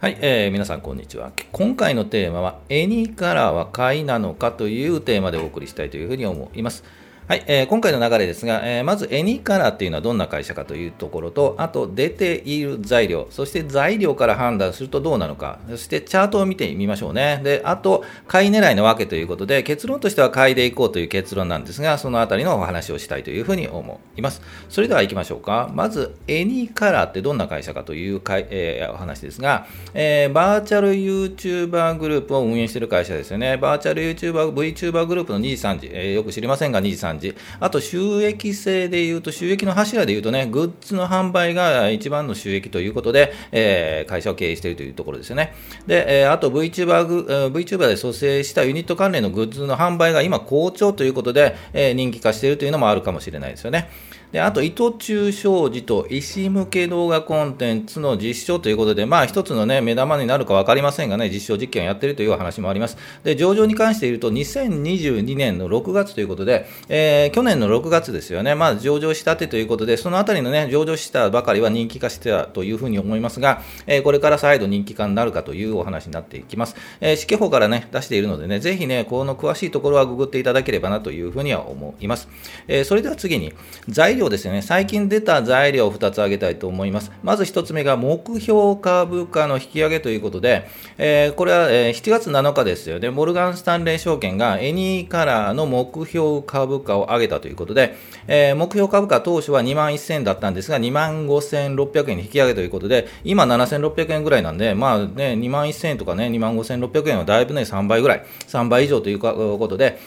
はい、えー、皆さんこんにちは。今回のテーマは、エニカラーは買いなのかというテーマでお送りしたいというふうに思います。はい、えー、今回の流れですが、えー、まずエニカラーっていうのはどんな会社かというところと、あと出ている材料、そして材料から判断するとどうなのか、そしてチャートを見てみましょうね。で、あと、買い狙いのわけということで、結論としては買いでいこうという結論なんですが、そのあたりのお話をしたいというふうに思います。それでは行きましょうか。まず、エニカラーってどんな会社かというかい、えー、お話ですが、えー、バーチャル YouTuber グループを運営している会社ですよね。バーチャル YouTuber、VTuber グループの2時3時、えー、よく知りませんが2時3時、あと収益性でいうと、収益の柱でいうとね、グッズの販売が一番の収益ということで、えー、会社を経営しているというところですよね。で、えー、あと VTuber, VTuber で蘇生したユニット関連のグッズの販売が今好調ということで、えー、人気化しているというのもあるかもしれないですよね。で、あと、意図中商事と医師向け動画コンテンツの実証ということで、まあ、一つのね、目玉になるか分かりませんがね、実証実験をやっているという話もあります。で、上場に関して言うと、2022年の6月ということで、えー、去年の6月ですよね、まあ、上場したてということで、そのあたりのね、上場したばかりは人気化してたというふうに思いますが、えー、これから再度人気化になるかというお話になっていきます。えー、試験法からね、出しているのでね、ぜひね、この詳しいところはググっていただければなというふうには思います。えー、それでは次に、材料ですよね、最近出た材料を2つ挙げたいと思います。まず1つ目が目標株価の引き上げということで、えー、これは、え7月7日ですよ。ね、モルガン・スタンレー証券がエニーカラーの目標株価を上げたということで、えー、目標株価当初は2万1000円だったんですが、2万5600円に引き上げということで、今7600円ぐらいなんで、まあね、2万1000円とかね、2万5600円はだいぶね、3倍ぐらい、3倍以上ということで、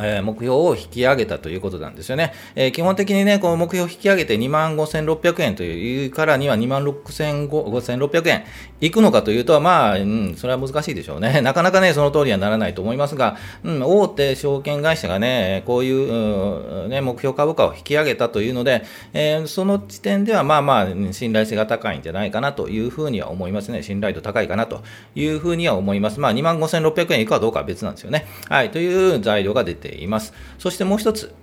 え目標を引き上げたということなんですよね。えー、基本的にね、この目標を引き上げて2万5600円というからには2万5600円いくのかというと、まあ、うん、それは難しいでしょうね。なかなかね、その通りにはならないと思いますが、うん、大手証券会社がね、こういう、うんね、目標株価を引き上げたというので、えー、その時点ではまあまあ、信頼性が高いんじゃないかなというふうには思いますね。信頼度高いかなというふうには思います。まあ、2万5600円いくかどうかは別なんですよね。はい、という材料が出ています。そしてもう一つ、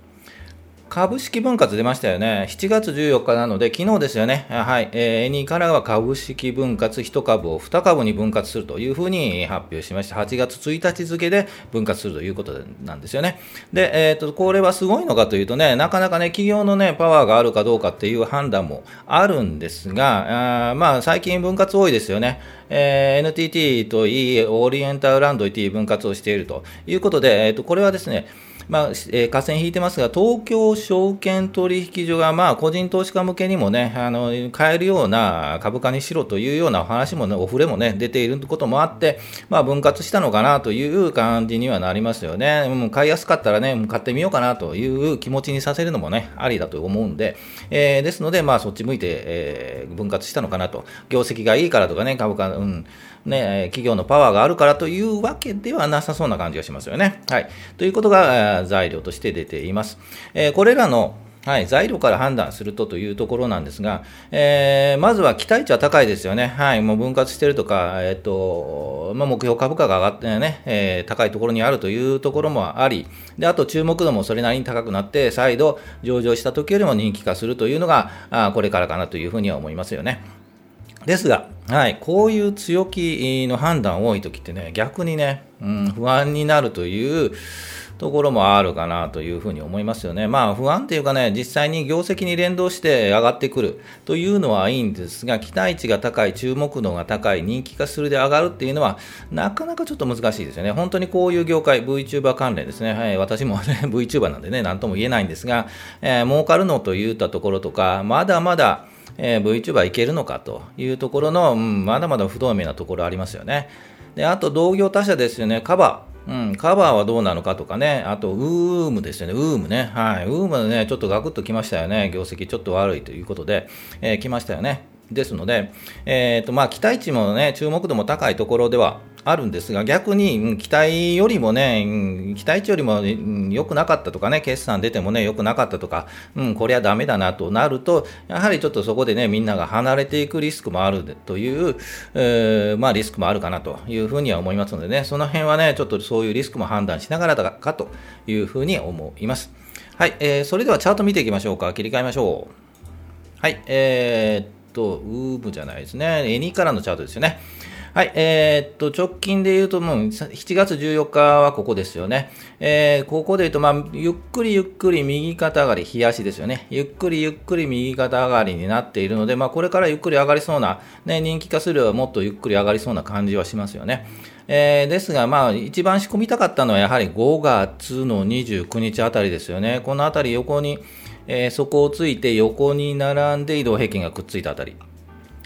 株式分割出ましたよね。7月14日なので、昨日ですよね。はい。えー、エニーからは株式分割1株を2株に分割するというふうに発表しました。8月1日付で分割するということなんですよね。で、えっ、ー、と、これはすごいのかというとね、なかなかね、企業のね、パワーがあるかどうかっていう判断もあるんですが、あまあ、最近分割多いですよね。えー、NTT といい、オリエンタルランドといい分割をしているということで、えっ、ー、と、これはですね、まあえー、河川引いてますが、東京証券取引所が、まあ、個人投資家向けにもね、あの買えるような株価にしろというようなお話もね、お触れもね、出ていることもあって、まあ、分割したのかなという感じにはなりますよね。もう買いやすかったらね、買ってみようかなという気持ちにさせるのもね、ありだと思うんで、えー、ですので、まあ、そっち向いて、えー、分割したのかなと。業績がいいからとかね、株価、うん、ね、企業のパワーがあるからというわけではなさそうな感じがしますよね。はい。ということが材料として出ています。え、これらのはい、材料から判断するとというところなんですが、えー、まずは期待値は高いですよね。はい、もう分割してるとか、えっ、ー、と、まあ、目標株価が上がってね、えー、高いところにあるというところもあり、で、あと注目度もそれなりに高くなって、再度上場した時よりも人気化するというのが、あこれからかなというふうには思いますよね。ですが、はい、こういう強気の判断多い時ってね、逆にね、うん、不安になるというところもあるかなというふうに思いますよね。まあ不安っていうかね、実際に業績に連動して上がってくるというのはいいんですが、期待値が高い、注目度が高い、人気化するで上がるっていうのは、なかなかちょっと難しいですよね。本当にこういう業界、VTuber 関連ですね。はい、私もね、VTuber なんでね、なんとも言えないんですが、えー、儲かるのといったところとか、まだまだ、えー、VTuber いけるのかというところの、うん、まだまだ不透明なところありますよね。で、あと同業他社ですよね、カバー。うん、カバーはどうなのかとかね、あと、ウームですよね、ウームね、はい、ウームね、ちょっとガクッときましたよね、業績ちょっと悪いということで、えー、来ましたよね。ですので、えーとまあ、期待値もね、注目度も高いところではあるんですが、逆に期待よりもね、期待値よりも良くなかったとかね、決算出てもね、良くなかったとか、うん、これはダメだなとなると、やはりちょっとそこでね、みんなが離れていくリスクもあるという、えー、まあリスクもあるかなというふうには思いますのでね、その辺はね、ちょっとそういうリスクも判断しながらだかというふうに思います。はい、えー、それではチャート見ていきましょうか。切り替えましょう。はい、えーと、ウームじゃないですね。エニーからのチャートですよね。はい、えー、っと、直近で言うと、もう7月14日はここですよね。えー、ここで言うと、まあ、ゆっくりゆっくり右肩上がり、日足ですよね。ゆっくりゆっくり右肩上がりになっているので、まあ、これからゆっくり上がりそうな、ね、人気化するよりはもっとゆっくり上がりそうな感じはしますよね。えー、ですが、まあ、一番仕込みたかったのは、やはり5月の29日あたりですよね。このあたり横に、えー、底をついて横に並んで移動平均がくっついたあたり。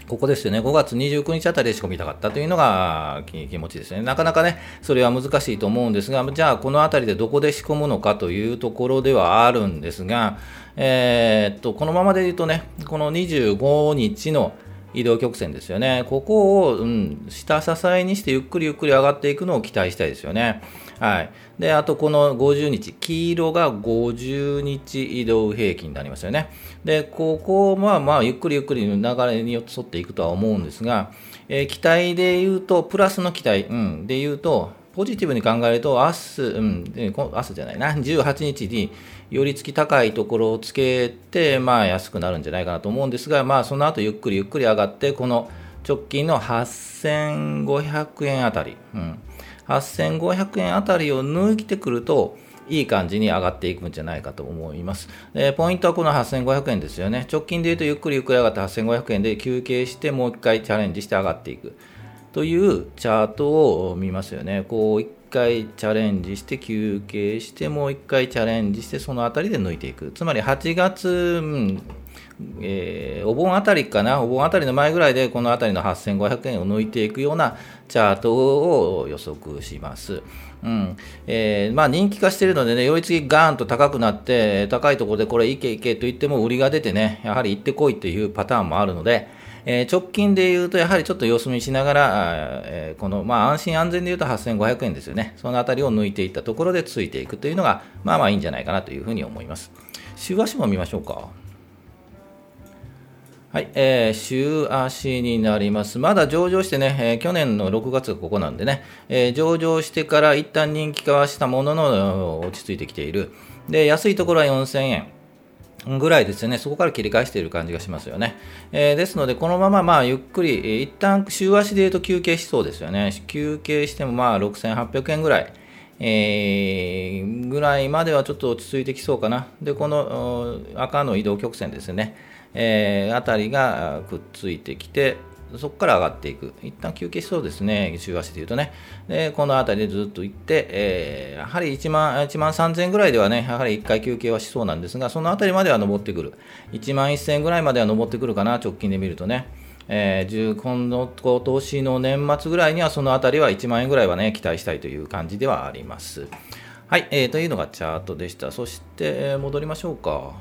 ここですよね、5月29日あたりで仕込みたかったというのが気持ちですね。なかなかね、それは難しいと思うんですが、じゃあこのあたりでどこで仕込むのかというところではあるんですが、えー、っと、このままで言うとね、この25日の移動曲線ですよね。ここを、うん、下支えにしてゆっくりゆっくり上がっていくのを期待したいですよね。はい。で、あとこの50日、黄色が50日移動平均になりますよね。で、ここはまあ、ゆっくりゆっくりの流れに沿っていくとは思うんですが、えー、期待で言うと、プラスの期待、うん、で言うと、ポジティブに考えると、明日、うん、明日じゃないな、18日に寄り付き高いところをつけて、まあ安くなるんじゃないかなと思うんですが、まあその後ゆっくりゆっくり上がって、この直近の8500円あたり、うん、8500円あたりを抜いてくると、いい感じに上がっていくんじゃないかと思います。でポイントはこの8500円ですよね。直近で言うとゆっくりゆっくり上がって8500円で休憩してもう一回チャレンジして上がっていくというチャートを見ますよね。こう一回チャレンジして休憩してもう一回チャレンジしてそのあたりで抜いていく。つまり8月、うんえー、お盆あたりかな、お盆あたりの前ぐらいで、このあたりの8500円を抜いていくようなチャートを予測します。うんえーまあ、人気化しているのでね、寄り付きガーンと高くなって、高いところでこれいけいけと言っても売りが出てね、やはり行ってこいというパターンもあるので、えー、直近で言うと、やはりちょっと様子見しながら、えー、この、まあ、安心安全で言うと8500円ですよね。そのあたりを抜いていったところでついていくというのが、まあまあいいんじゃないかなというふうに思います。週足も見ましょうか。はい、えー、週足になります。まだ上場してね、えー、去年の6月がここなんでね、えー、上場してから一旦人気化はしたものの落ち着いてきている。で、安いところは4000円。ぐらいですよね、そこから切り返している感じがしますよね。えー、ですので、このまままあゆっくり、一旦週足で言うと休憩しそうですよね。休憩してもまあ6800円ぐらい。えー、ぐらいまではちょっと落ち着いてきそうかな。で、この赤の移動曲線ですね。えー、あたりがくっついてきて、そこから上がっていく。一旦休憩しそうですね。週足でいうとね。で、このあたりでずっと行って、えー、やはり1万、1万3000ぐらいではね、やはり1回休憩はしそうなんですが、そのあたりまでは登ってくる。1万1000ぐらいまでは登ってくるかな、直近で見るとね。えー、今の今年の年末ぐらいにはそのあたりは1万円ぐらいはね、期待したいという感じではあります。はい、えー、というのがチャートでした。そして、えー、戻りましょうか。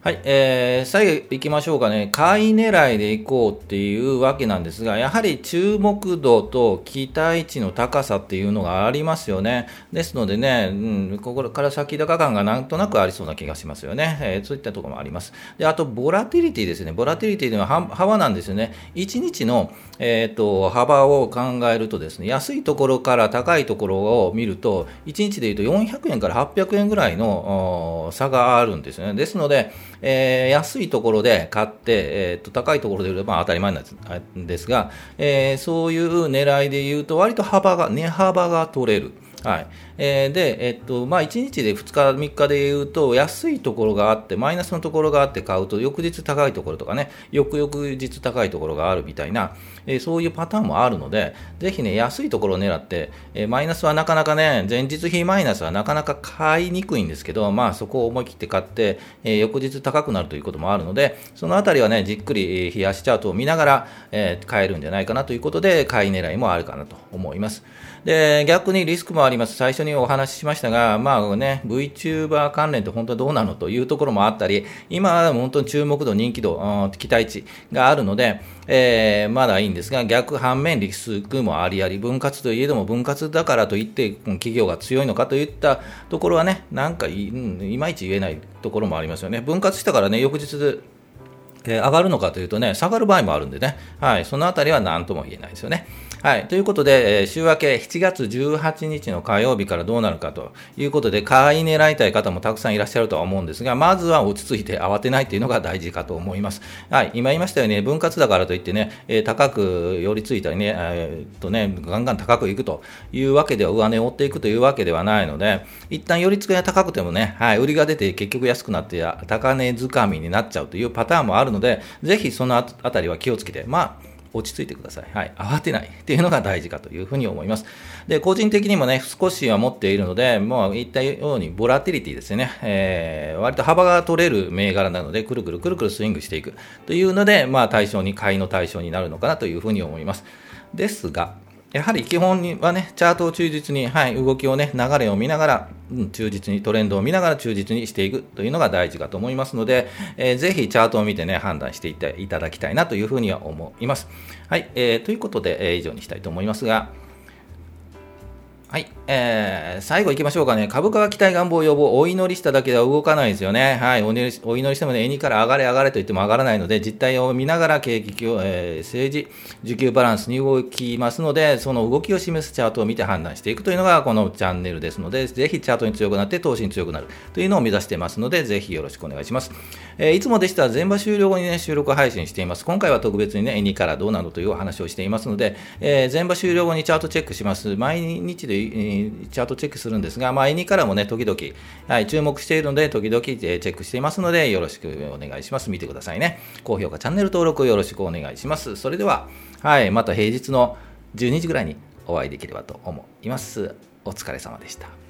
はい、えー、最後行きましょうかね。買い狙いで行こうっていうわけなんですが、やはり注目度と期待値の高さっていうのがありますよね。ですのでね、うん、ここから先高感がなんとなくありそうな気がしますよね。えー、そういったところもあります。で、あと、ボラティリティですね。ボラティリティというのは幅なんですよね。1日の、えーと、幅を考えるとですね、安いところから高いところを見ると、1日でいうと400円から800円ぐらいの差があるんですよね。ですので、えー、安いところで買って、えー、と高いところで売れば当たり前なんですが、えー、そういう狙いで言うと、割と幅が、値幅が取れる。はい。えー、で、えっとまあ、1日で2日、3日で言うと、安いところがあって、マイナスのところがあって買うと、翌日高いところとかね、翌々日高いところがあるみたいな、えー、そういうパターンもあるので、ぜひね、安いところを狙って、えー、マイナスはなかなかね、前日比マイナスはなかなか買いにくいんですけど、まあ、そこを思い切って買って、え、翌日高くなるということもあるので、そのあたりはね、じっくり冷やしチャートを見ながら、え、買えるんじゃないかなということで、買い狙いもあるかなと思います。で、逆にリスクもあります。最初にお話ししましたが、まあね、VTuber 関連って本当はどうなのというところもあったり、今は本当に注目度、人気度、期待値があるので、えー、まだいいんですが、逆反面リスクもありあり、分割といえども分割だからといって企業が強いのかといったところはね、なんかい,、いまいち言えないところもありますよね。分割したからね、翌日え上がるのかというとね、下がる場合もあるんでね、はい、そのあたりは何とも言えないですよね。はい。ということで、週明け7月18日の火曜日からどうなるかということで、買い狙いたい方もたくさんいらっしゃるとは思うんですが、まずは落ち着いて慌てないというのが大事かと思います。はい。今言いましたように、分割だからといってね、高く寄りついたりね、えー、っとね、ガンガン高くいくというわけでは、上値を追っていくというわけではないので、一旦寄り付けが高くてもね、はい、売りが出て結局安くなって、高値掴みになっちゃうというパターンもあるので、ぜひそのあたりは気をつけて、まあ、落ち着いてください。はい。慌てないっていうのが大事かというふうに思います。で、個人的にもね、少しは持っているので、もう言ったように、ボラティリティですね。えー、割と幅が取れる銘柄なので、くるくるくるくるスイングしていくというので、まあ対象に、買いの対象になるのかなというふうに思います。ですが、やはり基本はね、チャートを忠実に、はい、動きをね、流れを見ながら、うん、忠実に、トレンドを見ながら忠実にしていくというのが大事かと思いますので、えー、ぜひチャートを見てね、判断していっていただきたいなというふうには思います。はい、えー、ということで、えー、以上にしたいと思いますが、はい、えー、最後行きましょうかね。株価は期待願望予防、お祈りしただけでは動かないですよね。はい、お祈りお祈りしてもね、円にから上がれ上がれと言っても上がらないので、実態を見ながら景気を、えー、政治、需給バランスに動きますので、その動きを示すチャートを見て判断していくというのがこのチャンネルですので、ぜひチャートに強くなって投資に強くなるというのを目指していますので、ぜひよろしくお願いします。えー、いつもでしたら全場終了後にね、収録配信しています。今回は特別にね、円にからどうなのというお話をしていますので、えー、全場終了後にチャートチェックします。毎日で、チャートチェックするんですが、まあ、2からもね、時々、はい、注目しているので、時々チェックしていますので、よろしくお願いします。見てくださいね。高評価、チャンネル登録よろしくお願いします。それでは、はい、また平日の12時ぐらいにお会いできればと思います。お疲れ様でした。